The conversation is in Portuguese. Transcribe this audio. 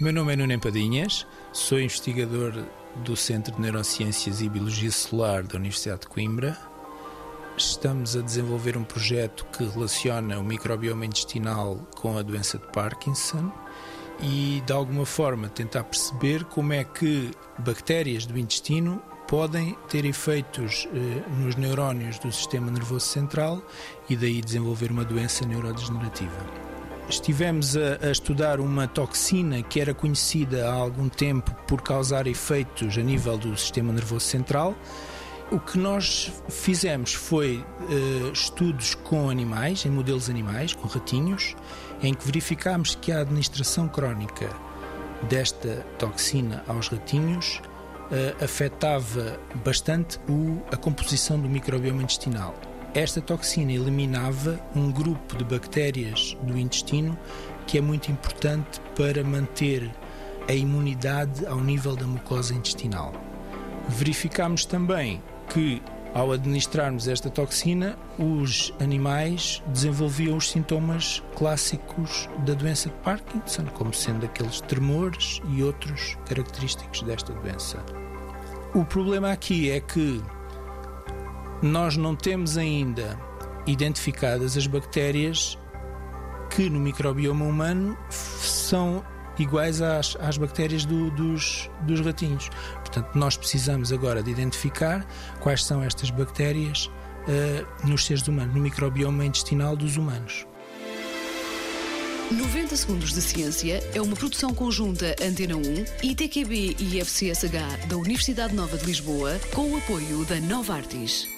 Meu nome é Nuno Empadinhas, sou investigador do Centro de Neurociências e Biologia Celular da Universidade de Coimbra. Estamos a desenvolver um projeto que relaciona o microbioma intestinal com a doença de Parkinson e, de alguma forma, tentar perceber como é que bactérias do intestino podem ter efeitos eh, nos neurónios do sistema nervoso central e daí desenvolver uma doença neurodegenerativa. Estivemos a, a, estudar uma toxina que era conhecida há algum tempo por causar efeitos a nível do sistema nervoso central. O que nós fizemos foi uh, estudos com animais, em modelos animais, com ratinhos, em que verificámos que a administração crónica desta toxina aos ratinhos uh, afetava bastante o, a composição do microbioma intestinal. Esta toxina eliminava um grupo de bactérias do intestino que é muito importante para manter a imunidade ao nível da mucosa intestinal. Verificamos também que, ao administrarmos esta toxina, os animais desenvolviam os sintomas clássicos da doença de Parkinson, como sendo aqueles tremores e outros característicos desta doença. O problema aqui é que nós não temos ainda identificadas as bactérias que no microbioma humano são iguais às, às bactérias do, dos, dos ratinhos. Portanto, nós precisamos agora de identificar quais são estas bactérias uh, nos seres humanos, no microbioma intestinal dos humanos. 90 Segundos de Ciência é uma produção conjunta Antena 1, ITQB e FCSH da Universidade Nova de Lisboa, com o apoio da Nova Artis.